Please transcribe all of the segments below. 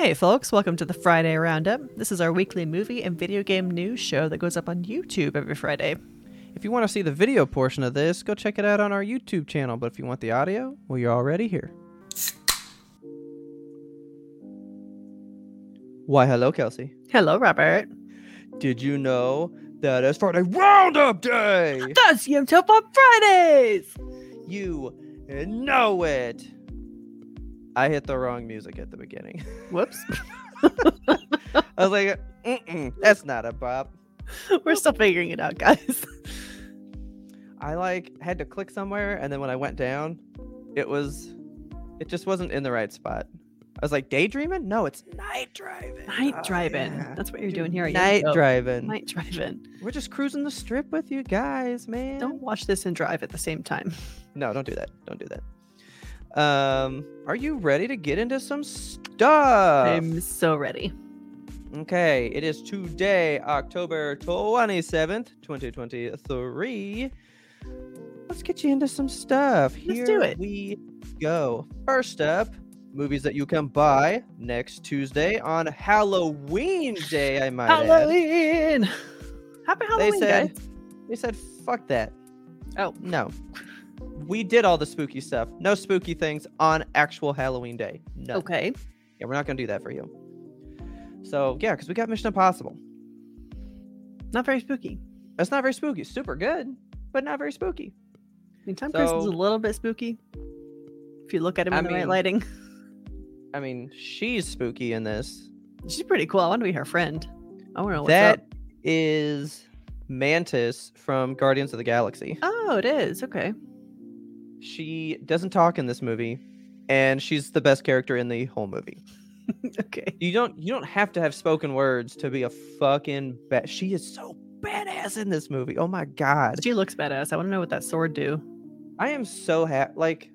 Hey, folks, welcome to the Friday Roundup. This is our weekly movie and video game news show that goes up on YouTube every Friday. If you want to see the video portion of this, go check it out on our YouTube channel. But if you want the audio, well, you're already here. Why, hello, Kelsey. Hello, Robert. Did you know that it's Friday Roundup Day? That's YouTube on Fridays! You know it. I hit the wrong music at the beginning. Whoops. I was like, Mm-mm, that's not a bop. We're still figuring it out, guys. I like had to click somewhere, and then when I went down, it was, it just wasn't in the right spot. I was like, daydreaming? No, it's night driving. Night Oh, driving. yeah. That's what you're doing here. Night YouTube. driving. Night driving. We're just cruising the strip with you guys, man. Don't watch this and drive at the same time. No, don't do that. Don't do that. Um, are you ready to get into some stuff? I'm so ready. Okay, it is today, October 27th, 2023. Let's get you into some stuff. Let's Here do it. we go. First up, movies that you can buy next Tuesday on Halloween Day, I might add. Halloween! Happy They Halloween, said guys. they said fuck that. Oh. No. We did all the spooky stuff. No spooky things on actual Halloween Day. No. Okay. Yeah, we're not gonna do that for you. So yeah, because we got Mission Impossible. Not very spooky. That's not very spooky. Super good, but not very spooky. I mean, Tom Cruise is a little bit spooky. If you look at him I in the right mean- lighting. I mean, she's spooky in this. She's pretty cool. I want to be her friend. I want to know what's That is Mantis from Guardians of the Galaxy. Oh, it is. Okay. She doesn't talk in this movie, and she's the best character in the whole movie. okay. You don't you don't have to have spoken words to be a fucking ba- she is so badass in this movie. Oh my god. She looks badass. I want to know what that sword do. I am so happy like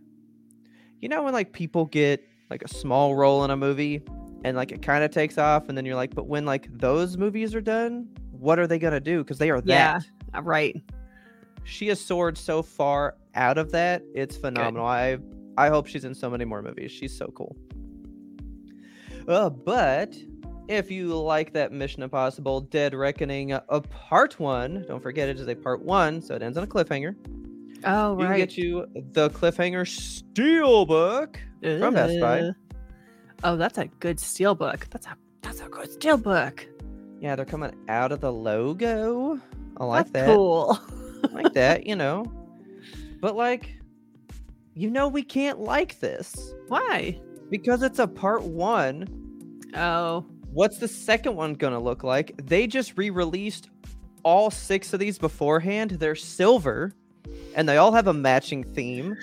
you know when like people get like a small role in a movie and like it kind of takes off and then you're like but when like those movies are done, what are they going to do cuz they are Yeah. that. Uh, right. She has soared so far out of that. It's phenomenal. I I hope she's in so many more movies. She's so cool. Uh, but if you like that Mission Impossible Dead Reckoning uh, a part one, don't forget it is a part one, so it ends on a cliffhanger. Oh, We can get you the cliffhanger steelbook from Best Buy. Oh, that's a good steel book. That's a that's a good steel book. Yeah, they're coming out of the logo. I like that's that. cool. like that, you know. But like, you know, we can't like this Why? because it's a part one. Oh, What's the second one gonna look like? They just re-released all six of these beforehand. They're silver, and they all have a matching theme.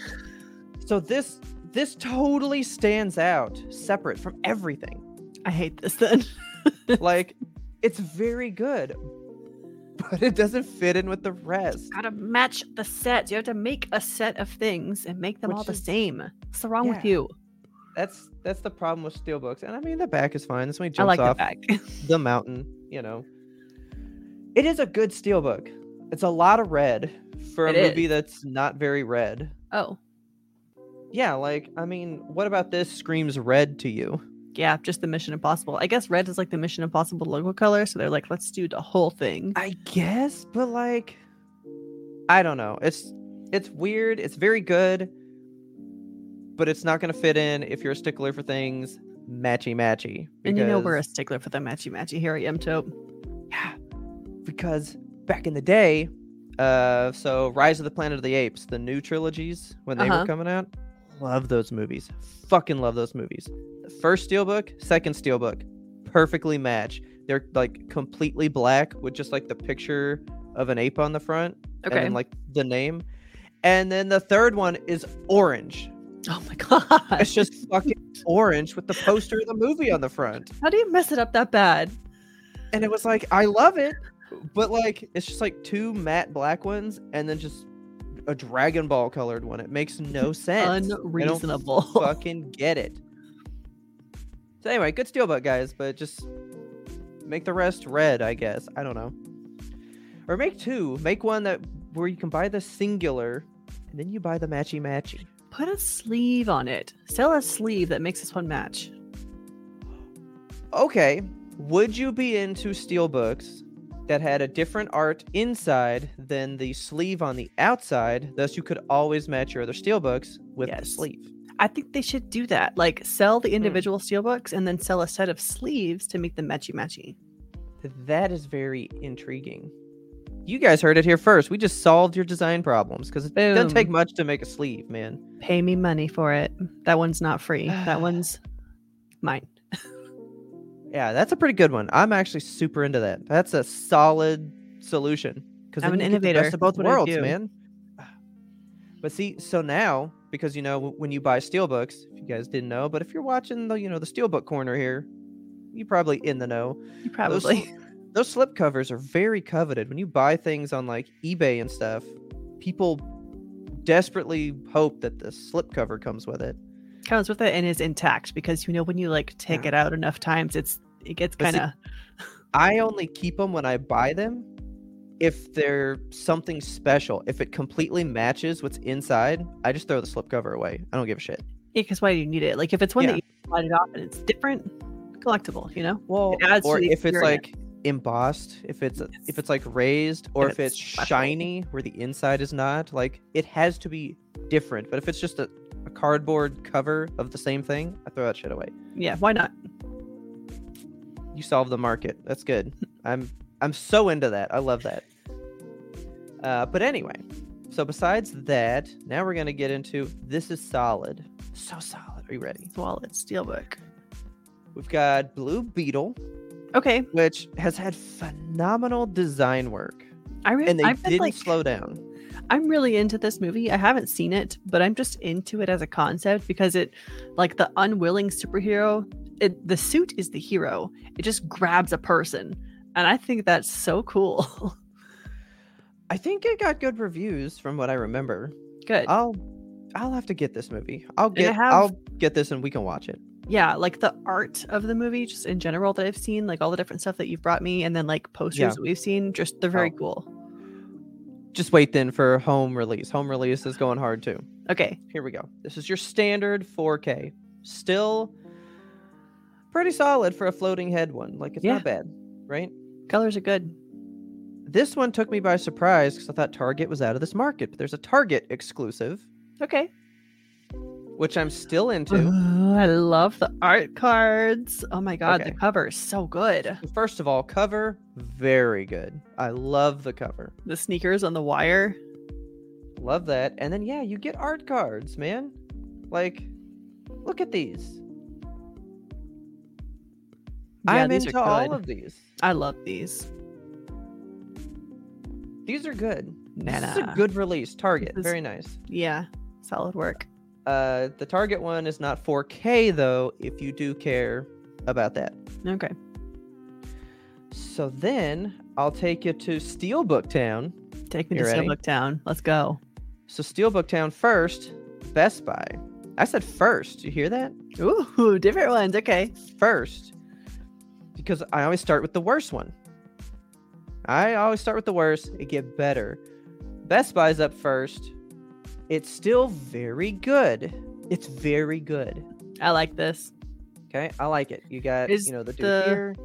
So this this totally stands out, separate from everything. I hate this then. like, it's very good, but it doesn't fit in with the rest. Gotta match the sets. You have to make a set of things and make them all the is- same. What's wrong with you? That's that's the problem with steelbooks. And I mean, the back is fine. This one he I jumps like the off back. the mountain. You know, it is a good steelbook. It's a lot of red for a movie is. that's not very red. oh, Yeah, like I mean, what about this screams red to you? Yeah, just the Mission Impossible. I guess red is like the Mission Impossible logo color, so they're like, let's do the whole thing. I guess, but like, I don't know. It's it's weird. It's very good, but it's not gonna fit in if you're a stickler for things matchy matchy. And you know we're a stickler for the matchy matchy. Here I am, Taupe. Yeah, because back in the day, uh, so Rise of the Planet of the Apes, the new trilogies when they Uh-huh. were coming out, love those movies. Fucking love those movies. The first Steelbook, second Steelbook, perfectly match. They're like completely black with just like the picture of an ape on the front, and then like the name. And then the third one is orange, Oh my god. It's just fucking orange with the poster of the movie on the front. How do you mess it up that bad? And it was like, I love it, but like it's just like two matte black ones and then just a Dragon Ball colored one. It makes no sense. Unreasonable. fucking get it. So anyway, good steelbook, guys, but just make the rest red, I guess. I don't know. Or make two. Make one that where you can buy the singular, and then you buy the matchy matchy. Put a sleeve on it. Sell a sleeve that makes this one match. Okay, would you be into steelbooks that had a different art inside than the sleeve on the outside? Thus, you could always match your other steelbooks with the sleeve. I think they should do that. Like sell Hmm. the individual steelbooks and then sell a set of sleeves to make them matchy matchy. That is very intriguing. You guys heard it here first. We just solved your design problems because it doesn't take much to make a sleeve, man. Pay me money for it. That one's not free. That one's mine. Yeah, that's a pretty good one. I'm actually super into that. That's a solid solution because I'm an best innovator. of both That's what I worlds, man. But see, so now because you know when you buy steelbooks, if you guys didn't know, but if you're watching the you know the steelbook corner here, you probably in the know. You probably. sl- those slip covers are very coveted. When you buy things on like eBay and stuff, people desperately hope that the slip cover comes with it. Comes with it and is intact because you know when you like take Yeah. it out enough times it's it gets kind of I only keep them when I buy them if they're something special. If it completely matches what's inside, I just throw the slipcover away. I don't give a shit. Yeah, because why do you need it like if it's one Yeah. that you slide it off and it's different collectible you know Well, It or if it's like embossed, if it's if it's like raised, or And if it's, it's shiny where the inside is not, like it has to be different. But if it's just a, a cardboard cover of the same thing, I throw that shit away. yeah why not You solve the market. That's good. I'm I'm so into that. I love that. Uh, but anyway, so besides that, now we're gonna get into this is solid. So solid. Are you ready? wallet steelbook We've got Blue Beetle, okay which has had phenomenal design work, i re- and they i've been didn't like slow down. I'm really into this movie i haven't seen it but i'm just into it as a concept because it like the unwilling superhero it the suit is the hero it just grabs a person and i think that's so cool I think it got good reviews from what I remember. good I'll I'll have to get this movie. I'll get have- I'll get this and we can watch it. yeah like the art of the movie just in general that i've seen like all the different stuff that you've brought me and then like posters Yeah. that we've seen just they're very Oh. cool Just wait then for home release. Home release is going hard too. okay Here we go. This is your standard 4K. Still pretty solid for a floating head one. Like it's Yeah. not bad, right? colors are good This one took me by surprise because I thought Target was out of this market, but there's a Target exclusive, okay which I'm still into. I love the art cards oh my god Okay. the cover is so good First of all, cover very good. I love the cover. the sneakers on the wire Love that. And then yeah, you get art cards, man. Like, look at these. Yeah, I'm these into all of these. i love these These are good. This is a good release. Target, is- very nice. yeah solid work Uh, the Target one is not 4K though. If you do care about that. okay So then I'll take you to Steelbook Town. take me You to ready? steelbook town let's go So Steelbook Town first, Best Buy. I said first. You hear that? Ooh, different ones okay First, because I always start with the worst one. I always start with the worst. It get better. Best Buy's up first. It's still very good. It's very good. i like this Okay, I like it. You got Is you know the dude the here.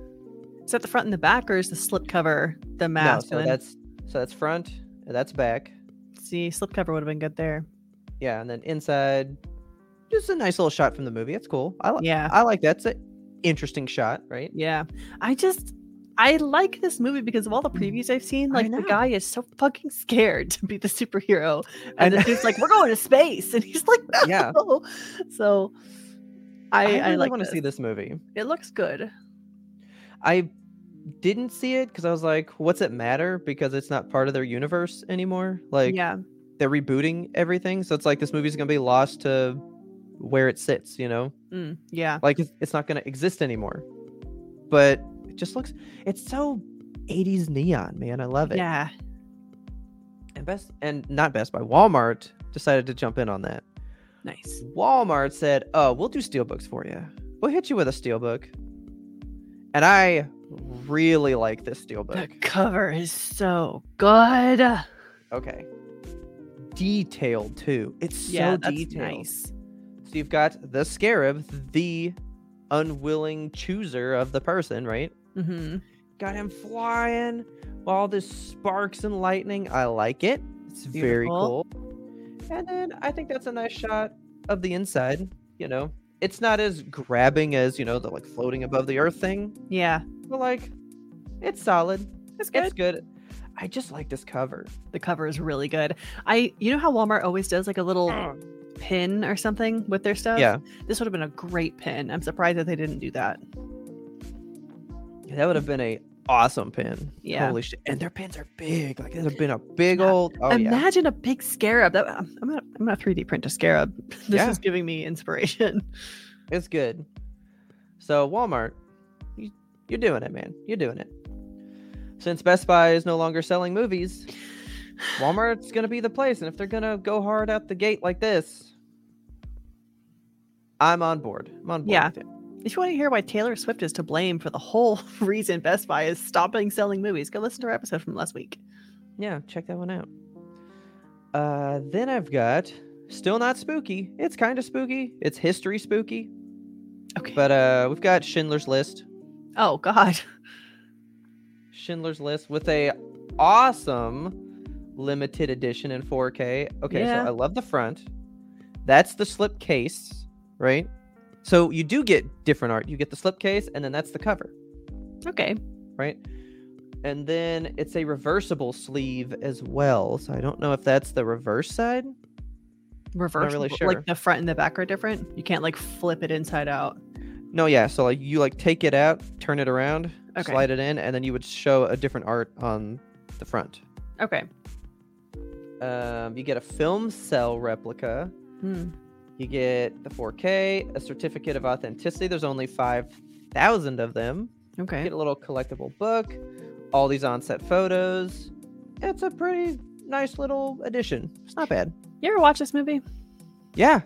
is that the front and the back or is the slip cover the No, so that's so that's front. and That's back. see slip cover would have been good there Yeah, and then inside, just a nice little shot from the movie. It's cool. I like. yeah I like that. It's an interesting shot, right? Yeah. I just I like this movie because of all the previews I've seen. Like the guy is so fucking scared to be the superhero. I And the know. like, We're going to space. And he's like, No. Yeah. So I, I, I, really like want to see this movie. It looks good. I didn't see it because I was like, what's it matter? Because it's not part of their universe anymore. Like yeah. they're rebooting everything. So it's like this movie's gonna be lost to where it sits. You know, Mm, yeah. like it's, it's not going to exist anymore. But just looks. It's so 80s neon, man. I love it. Yeah. And best and not Best Buy Walmart decided to jump in on that. Nice. Walmart said, "Oh, we'll do steelbooks for you. We'll hit you with a steelbook." And I really like this steelbook. The cover is so good. Okay. Detailed too. It's yeah, so that's detailed. nice. So you've got the scarab, the unwilling chooser of the person, right? Mm-hmm. Got him flying All this sparks and lightning. I like it. It's very cool. And then I think that's a nice shot of the inside. You know, it's not as grabbing as you know the like floating above the earth thing, Yeah. but like it's solid. It's good. It's good. I just like this cover. The cover is really good. I you know how Walmart always does like a little pin or something with their stuff? Yeah, This would have been a great pin. I'm surprised that they didn't do that. That would have been a awesome pin. Yeah. Holy shit! And their pins are big. Like it would have been a big Yeah. old. Oh yeah. Imagine a big scarab. That, I'm I'm gonna I'm gonna 3D print a scarab. This Yeah. is giving me inspiration. It's good. So Walmart, you, you're doing it, man. You're doing it. Since Best Buy is no longer selling movies, Walmart's gonna be the place. And if they're gonna go hard out the gate like this, I'm on board. I'm on board. Yeah. If you want to hear why Taylor Swift is to blame for the whole reason Best Buy is stopping selling movies, go listen to our episode from last week. Yeah, check that one out. Uh, then I've got still not spooky. It's kind of spooky. It's history spooky. Okay. But uh, we've got Schindler's List. oh God. Schindler's List with a awesome limited edition in 4K. Okay, Yeah. so I love the front. That's the slip case, right? So you do get different art. You get the slipcase, and then that's the cover, Okay. right? And then it's a reversible sleeve as well. So I don't know if that's the reverse side. Reverse. really sure. Like the front and the back are different. You can't like flip it inside out. No, yeah. So like you like take it out, turn it around, Okay. slide it in, and then you would show a different art on the front. Okay. Um, you get a film cell replica. Hmm. You get the 4K, a certificate of authenticity. There's only 5,000 of them. You Okay. get a little collectible book, all these on-set photos. It's a pretty nice little addition. It's not bad. You ever watch this movie? Yeah,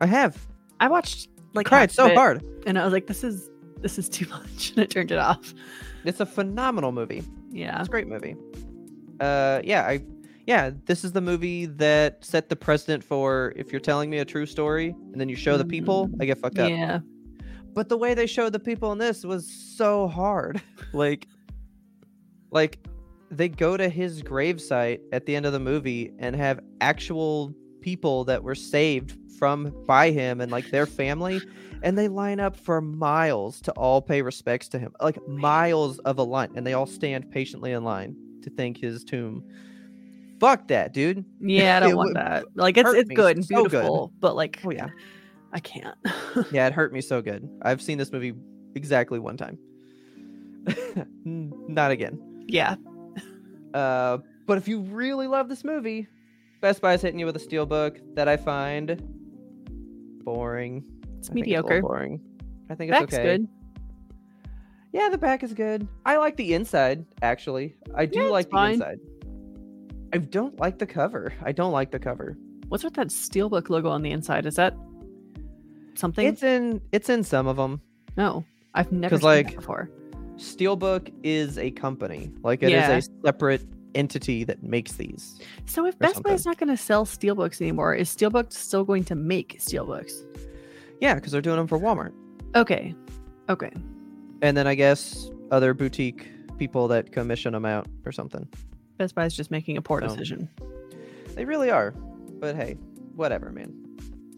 I have. I watched like Cried so hard. and I was like, "This is this is too much," and I turned it off. It's a phenomenal movie. Yeah. It's a great movie. Uh, yeah, I, yeah, this is the movie that set the precedent for if you're telling me a true story and then you show the people, mm-hmm. I get fucked up. Yeah. But the way they showed the people in this was so hard. like, like they go to his gravesite at the end of the movie and have actual people that were saved from by him and like their family and they line up for miles to all pay respects to him like miles of a line and they all stand patiently in line to thank his tomb fuck that dude Yeah, I don't want that. Like it's it's me good and so good. beautiful, but like oh yeah I can't. yeah it hurt me so good i've seen this movie exactly one time not again yeah. Uh, but if you really love this movie, Best Buy is hitting you with a steelbook that I find boring. It's I think a little mediocre. boring. I think it's Back's okay. good. Yeah, the back is good. I like the inside actually. I do Yeah, like the fine. inside. I don't like the cover. I don't like the cover. What's with that steelbook logo on the inside? Is that something? It's in it's in some of them. no, I've never seen like, that before. Steelbook is a company. Like it is Yeah. a separate entity that makes these. So if Best Buy is not going to sell steelbooks anymore, is Steelbook still going to make steelbooks? Yeah, because they're doing them for Walmart. Okay. Okay. and then I guess other boutique people that commission them out or something. Best Buy is just making a poor So- decision. They really are. But hey, whatever, man.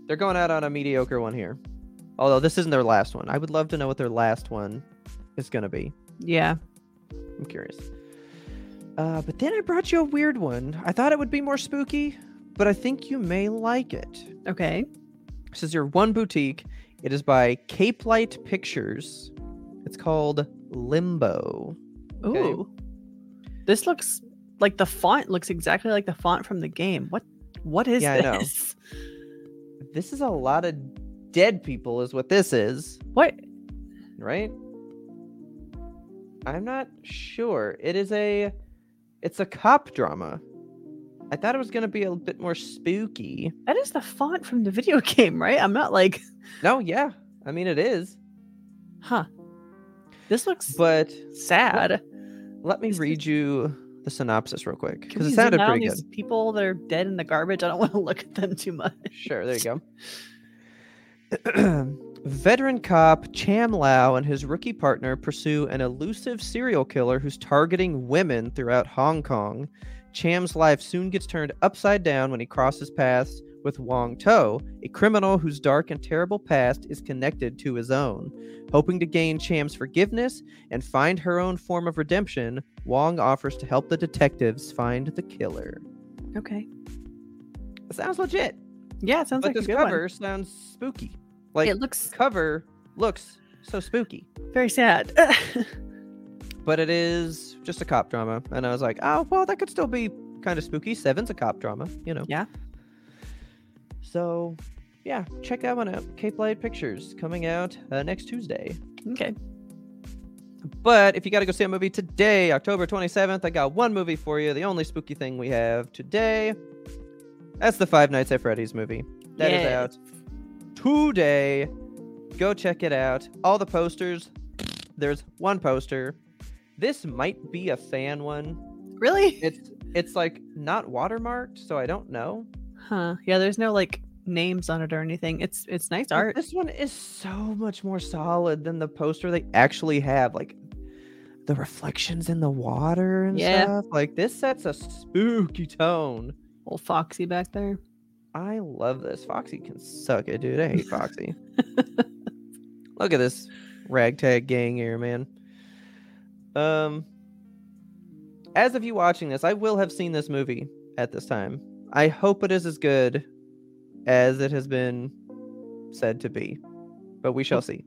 They're going out on a mediocre one here. Although this isn't their last one. I would love to know what their last one is going to be. Yeah. I'm curious. Uh, but then I brought you a weird one. I thought it would be more spooky, but I think you may like it. Okay. This is your one boutique. It is by Cape Light Pictures. It's called Limbo. Ooh. Okay. This looks like the font looks exactly like the font from the game. What what is Yeah, this? this is a lot of dead people, is what this is, What? right? I'm not sure. It is a, it's a cop drama. I thought it was gonna be a bit more spooky. That is the font from the video game, right? I'm not like, No, yeah, I mean it is, huh. This looks but sad. let me read you the synopsis real quick because it sounded pretty good. these People that are dead in the garbage. I don't want to look at them too much. Sure, there you go. Veteran cop Cham Lau and his rookie partner pursue an elusive serial killer who's targeting women throughout Hong Kong. Cham's life soon gets turned upside down when he crosses paths with Wong To, a criminal whose dark and terrible past is connected to his own. Hoping to gain Cham's forgiveness and find her own form of redemption, Wong offers to help the detectives find the killer. Okay. It sounds legit. Yeah, it sounds but like this cover one. sounds spooky. Like it looks cover looks so spooky, very sad. but it is just a cop drama. And I was like, oh well, that could still be kind of spooky. Seven's a cop drama, you know. Yeah. So, yeah, check that one out. Cape Light Pictures coming out uh, next Tuesday. okay. But if you got to go see a movie today, October 27th, I got one movie for you. The only spooky thing we have today. That's the Five Nights at Freddy's movie. That is Yes. out today. Go check it out. All the posters. There's one poster. This might be a fan one. Really? It's it's like not watermarked, so I don't know. Huh. Yeah, there's no like names on it or anything. It's it's nice art. This one is so much more solid than the poster they actually have. Like the reflections in the water and Yeah. stuff. Like this sets a spooky tone. Old Foxy back there. I love this. Foxy can suck it, dude. I hate Foxy. Look at this ragtag gang here, man. Um as of you watching this, I will have seen this movie at this time. I hope it is as good as it has been said to be. But we shall see.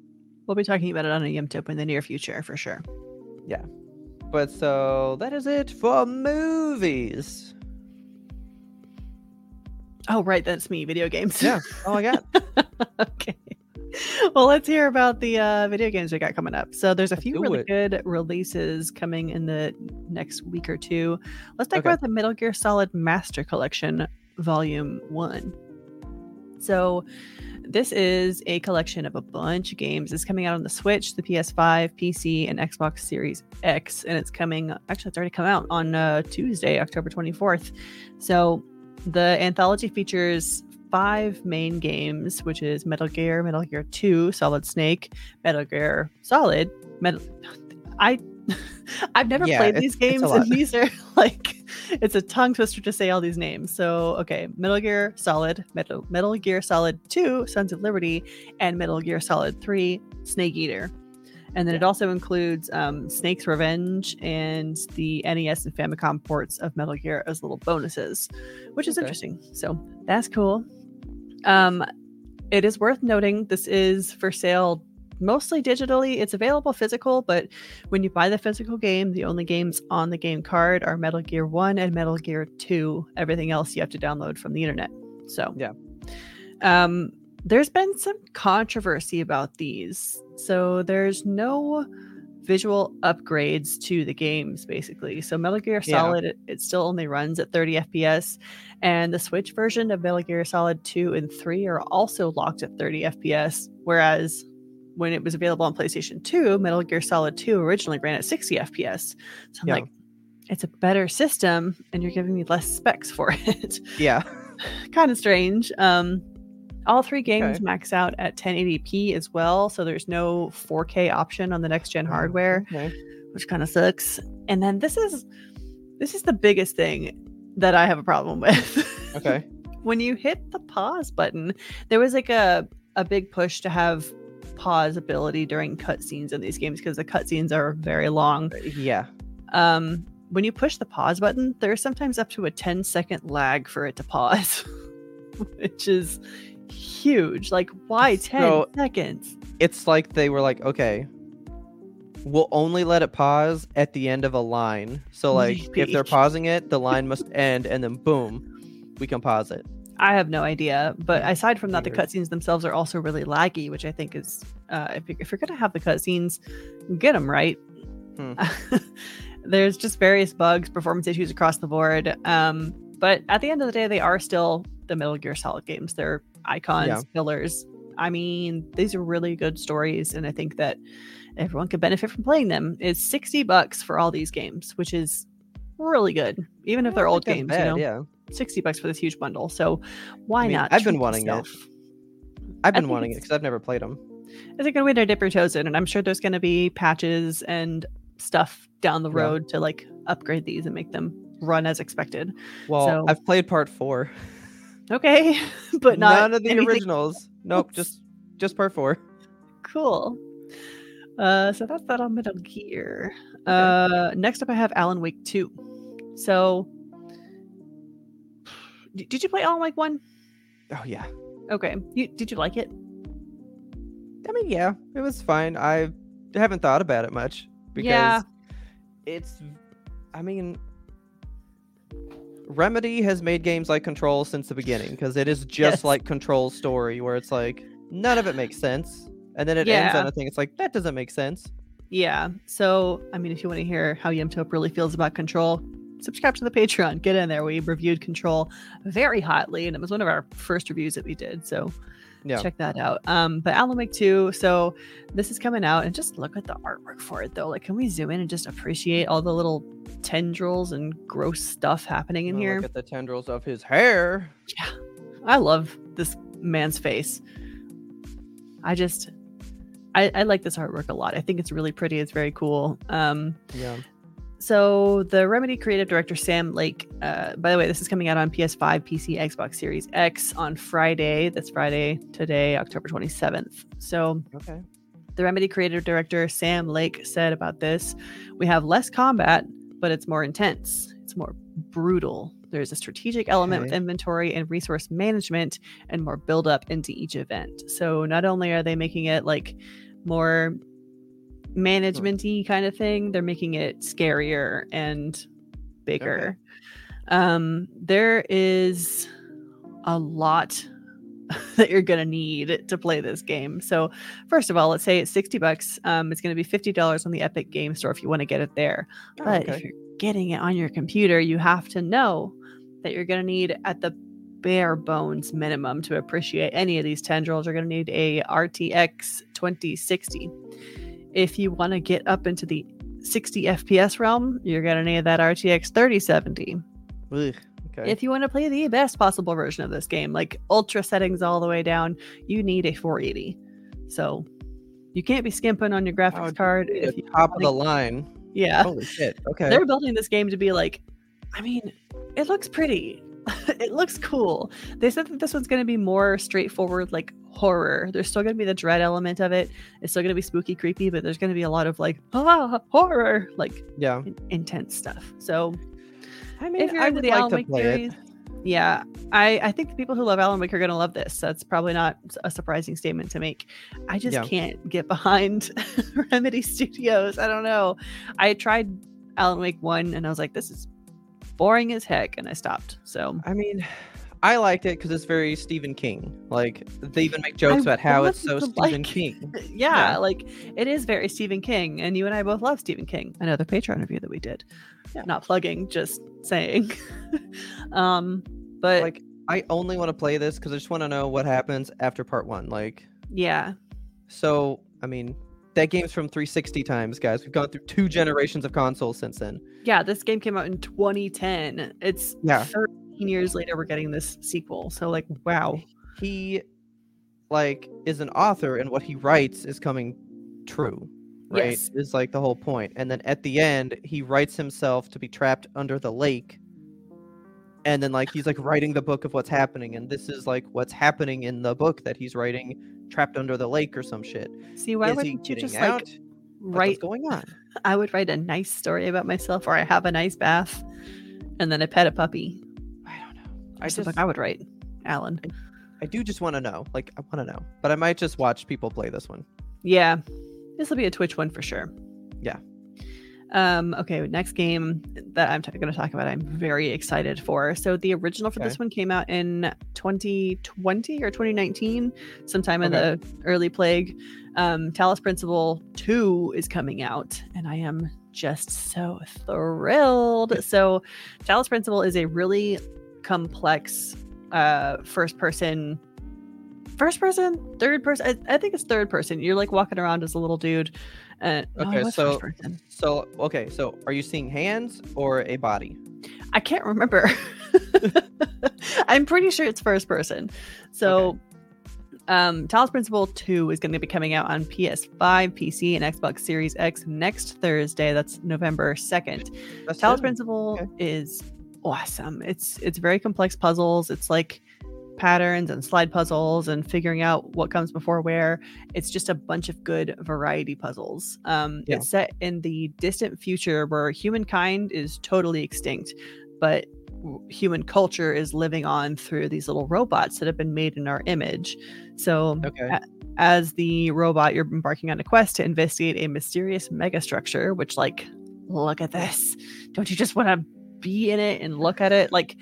We'll be talking about it on a Yum Tip in the near future for sure. Yeah. But so that is it for movies. Oh, right. That's me. Video games. Yeah. Oh my god. okay. Well, let's hear about the uh, video games we got coming up. So there's a few do really it. good releases coming in the next week or two. Let's talk Okay. about the Metal Gear Solid Master Collection Volume 1. So this is a collection of a bunch of games. It's coming out on the Switch, the PS5, PC, and Xbox Series X, and it's coming. Actually, it's already come out on uh, Tuesday, October 24th. So the anthology features five main games, which is Metal Gear, Metal Gear 2, Solid Snake, Metal Gear Solid, Metal. I. I've never Yeah, played these games, and these are like it's a tongue twister to say all these names. So, okay, Metal Gear Solid, Metal Metal Gear Solid 2, Sons of Liberty, and Metal Gear Solid 3, Snake Eater. And then it also includes um, Snake's Revenge and the NES and Famicom ports of Metal Gear as little bonuses, which is Okay. interesting. So that's cool. Um, it is worth noting this is for sale mostly digitally. It's available physical, but when you buy the physical game, the only games on the game card are Metal Gear 1 and Metal Gear 2. Everything else you have to download from the internet. So, Yeah. Um, there's been some controversy about these. So, there's no visual upgrades to the games basically. So Metal Gear Yeah. Solid it, it still only runs at 30 FPS and the Switch version of Metal Gear Solid 2 and 3 are also locked at 30 FPS whereas when it was available on PlayStation 2, Metal Gear Solid 2 originally ran at 60 FPS. So I'm Yeah. like it's a better system and you're giving me less specs for it. Yeah. kind of strange. Um, all three games Okay. max out at 1080p as well, so there's no 4K option on the next gen hardware, Okay. which kind of sucks. And then this is this is the biggest thing that I have a problem with. Okay. when you hit the pause button, there was like a a big push to have pause ability during cutscenes in these games because the cutscenes are very long Yeah. um, when you push the pause button, there's sometimes up to a 10 second lag for it to pause, which is huge. Like, why 10 So- seconds? It's like they were like, okay, we'll only let it pause at the end of a line. So like if they're pausing it, the line must end and then boom, we can pause it. I have no idea. But aside from that, the cutscenes themselves are also really laggy, which I think is uh, if, if you're gonna have the cutscenes, get them right. Hmm. There's just various bugs, performance issues across the board. Um, but at the end of the day, they are still the Metal Gear Solid games. They're icons, Yeah. pillars. I mean, these are really good stories, and I think that everyone could benefit from playing them. It's sixty bucks for all these games, which is really good, even if they're old games. that's you know, Yeah, 60 bucks for this huge bundle. So why I mean, not? I've been wanting it. I've been wanting it because I've never played them. It's a good way to dip your toes in, and I'm sure there's going to be patches and stuff down the Yeah. road to like upgrade these and make them run as expected. Well, So- I've played part four, Okay, but not none of the anything originals. Nope, just just part four. cool. Uh, so that's that on Metal Gear. Uh, next up, I have Alan Wake 2. So, d- did you play Alan Wake 1? Oh yeah. Okay, you, did you like it? I mean, yeah, it was fine. I haven't thought about it much because Yeah. it's. I mean, Remedy has made games like Control since the beginning because it is just Yes. like Control's story, where it's like none of it makes sense, and then it ends on a thing. It's like that doesn't make sense. Yeah. So, I mean, if you want to hear how Yemtop really feels about Control, subscribe to the Patreon. Get in there. We reviewed Control very hotly, and it was one of our first reviews that we did. So, Yeah. check that out. Um, but Alan Wake 2, so this is coming out, and just look at the artwork for it, though. Like, can we zoom in and just appreciate all the little tendrils and gross stuff happening in Oh, here? Look at the tendrils of his hair. Yeah. I love this man's face. I just, I, I like this artwork a lot. I think it's really pretty. It's very cool. Um, Yeah. So the Remedy creative director Sam Lake. Uh, by the way, this is coming out on PS5, PC, Xbox Series X on Friday. That's Friday today, October 27th. So Okay. the Remedy creative director Sam Lake said about this: "We have less combat, but it's more intense. It's more brutal. There's a strategic element with inventory and resource management, and more build up into each event. So not only are they making it like more managementy kind of thing, they're making it scarier and bigger. Um, there is a lot that you're gonna need to play this game. So first of all, let's say it's 60 bucks. Um, it's gonna be $50 on the Epic Game Store if you want to get it there. Oh, But okay. if you're getting it on your computer, you have to know that you're going to need at the bare bones minimum to appreciate any of these tendrils. You're going to need a RTX 2060. If you want to get up into the 60 FPS realm, you're going to need that RTX 3070. Ugh, okay. If you want to play the best possible version of this game, like ultra settings all the way down, you need a 480. So you can't be skimping on your graphics Oh, card. If you, top of the line. yeah. Holy shit. Okay. they're building this game to be like i mean it looks pretty it looks cool. They said that this one's going to be more straightforward like horror. There's still going to be the dread element of it. It's still going to be spooky creepy but there's going to be a lot of like ah horror like yeah. in- intense stuff. So I mean, if you're I into would the like alan to wake play series it. yeah i i think the people who love alan wake are going to love this. That's probably not a surprising statement to make. I just Yeah. can't get behind remedy studios. I don't know. I tried alan wake 1 and i was like this is boring as heck and i stopped so I mean, I liked it because it's very Stephen King. Like they even make jokes about how it's so Stephen like- King. yeah, Yeah. like it is very stephen king and you and i both love stephen king another patreon review that we did Yeah. not plugging just saying um but Like I only want to play this because I just want to know what happens after part one. Like yeah so, I mean, that game's from 360 times, guys. We've gone through two generations of consoles since then. yeah this game came out in 2010 it's Yeah. 13 years later we're getting this sequel so like wow He, like, is an author, and what he writes is coming true. Right, Yes. is like the whole point. And then at the end, he writes himself to be trapped under the lake. And then, like, he's like writing the book of what's happening, and this is like what's happening in the book that he's writing, trapped under the lake or some shit. see why is wouldn't you just out? like write what's going on? i would write a nice story about myself or i have a nice bath and then i pet a puppy I don't know. I I just like i would write alan I do just want to know. Like, I want to know, but I might just watch people play this one. Yeah, this will be a Twitch one for sure. Yeah. Um, okay, next game that I'm t- going to talk about, I'm very excited for. So the original for Okay. this one came out in 2020 or 2019, sometime in the early plague. Um, Talos Principle 2 is coming out, and I am just so thrilled. So Talos Principle is a really complex uh first person first person third person I, I think it's third person you're like walking around as a little dude uh, Okay, was so- So okay, so are you seeing hands or a body? I can't remember. I'm pretty sure it's first person. So, um, Talos Principle 2 is going to be coming out on PS5, PC, and Xbox Series X next Thursday. That's November 2nd. That's Talos it. Principle Okay. is awesome. It's it's very complex puzzles. It's like patterns and slide puzzles and figuring out what comes before where. It's just a bunch of good variety puzzles. Um, Yeah. It's set in the distant future where humankind is totally extinct, but human culture is living on through these little robots that have been made in our image. So Okay. a- as the robot, you're embarking on a quest to investigate a mysterious megastructure, which, like, look at this. Don't you just want to be in it and look at it? Like,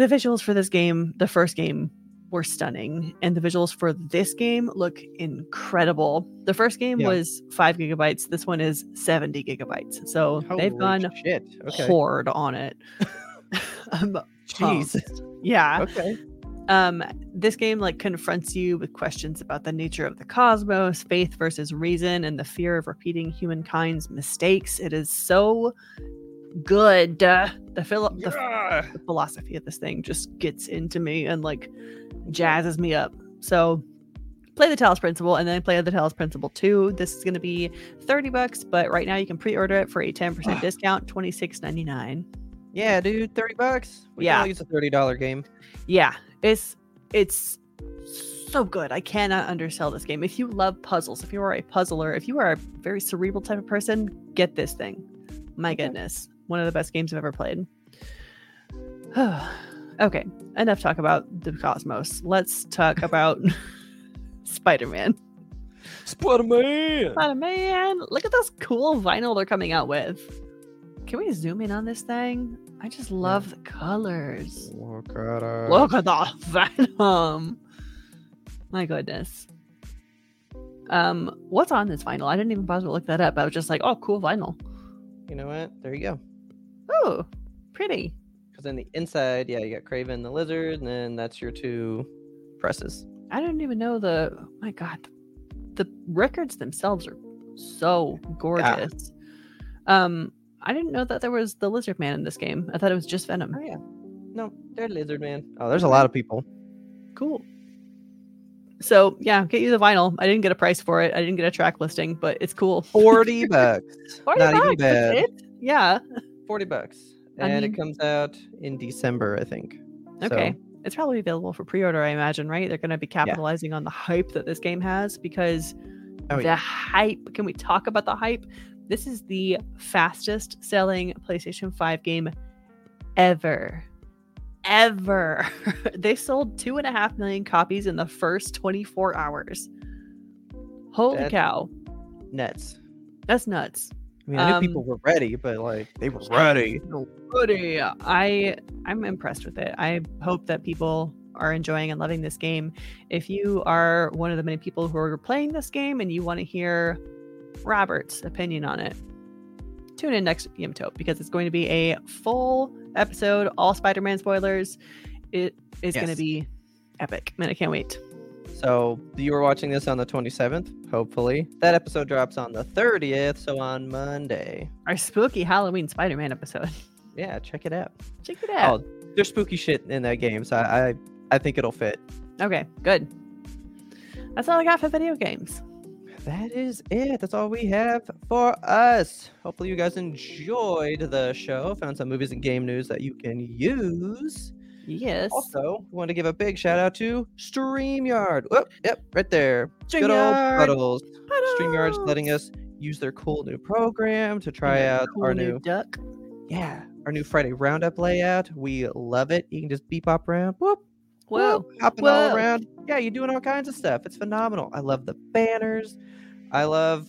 the visuals for this game, the first game, were stunning, and the visuals for this game look incredible. The first game Yeah. was five gigabytes, this one is 70 gigabytes. So they've gone shit. Okay. hard on it. I'm Jeez. Yeah Okay. um this game like confronts you with questions about the nature of the cosmos faith versus reason and the fear of repeating humankind's mistakes it is so good uh, the, philo- the, Yeah. the philosophy of this thing just gets into me and like jazzes me up so play the talos principle and then play the talos principle 2 this is going to be 30 bucks but right now you can pre-order it for a 10% discount 26.99 Yeah, dude, thirty bucks. We Yeah. can all use a thirty dollar game. yeah it's it's so good i cannot undersell this game if you love puzzles if you are a puzzler if you are a very cerebral type of person get this thing my Okay. goodness one of the best games i've ever played okay enough talk about the cosmos let's talk about spider-man Spider Man. spider-man look at this cool vinyl they're coming out with can we zoom in on this thing i just love the colors Look at her. Look at the venom. My goodness. Um, what's on this vinyl? I didn't even bother to look that up. I was just like, oh, cool vinyl. You know what? There you go. Oh, pretty. Because in the inside, yeah, you got Kraven the lizard, and then that's your two presses. I didn't even know the. Oh my God, the records themselves are so gorgeous. Um, I didn't know that there was the lizard man in this game. I thought it was just Venom. Oh yeah. No, they're lizard man. Oh, there's a lot of people. Cool. So yeah, get you the vinyl. I didn't get a price for it. I didn't get a track listing, but it's cool. Forty bucks. 40 Not bucks. Yeah. Forty bucks. I And mean- it comes out in December, I think. Okay. So, It's probably available for pre-order, I imagine, right? They're going to be capitalizing on the hype that this game has because Oh, the yeah. hype. Can we talk about the hype? This is the fastest selling PlayStation 5 game ever. Ever. they sold two and a half million copies in the first 24 hours. Holy That's- cow. Nuts. That's nuts. I mean, I knew Um, people were ready, but like they were ready. Goody. I I'm impressed with it. I hope that people are enjoying and loving this game. If you are one of the many people who are playing this game and you want to hear Robert's opinion on it, tune in next Yimtope because it's going to be a full episode, all Spider-Man spoilers. It is going to be epic. Man, I can't wait. So you were watching this on the 27th, hopefully. That episode drops on the 30th, so on Monday. Our spooky Halloween Spider-Man episode. Yeah, check it out. Check it out. Oh, there's spooky shit in that game, so I I, I think it'll fit. Okay, good. That's all I got for video games. That is it. That's all we have for us. Hopefully, you guys enjoyed the show. Found some movies and game news that you can use. Yes. Also, we want to give a big shout out to StreamYard. Whoop, yep, right there. Good old StreamYard. Puddles. StreamYard's letting us use their cool new program to try out Cool our new new duck. yeah our new Friday roundup layout. We love it. You can just beep up around. Whoop, Whoa. whoop, hopping all around. Yeah, you're doing all kinds of stuff. It's phenomenal. I love the banners. I love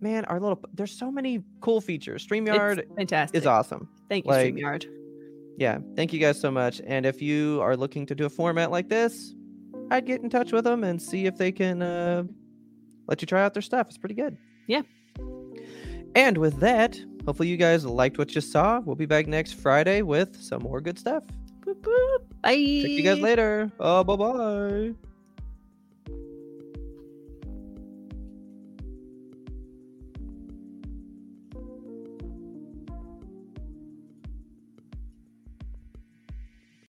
man, our little there's so many cool features. StreamYard It's fantastic. is awesome. Thank you, like- StreamYard. Yeah, thank you guys so much. And if you are looking to do a format like this, I'd get in touch with them and see if they can uh, let you try out their stuff. It's pretty good. Yeah. And with that, hopefully you guys liked what you saw. We'll be back next Friday with some more good stuff. Boop, boop. Bye. Check you guys later. Oh, bye bye.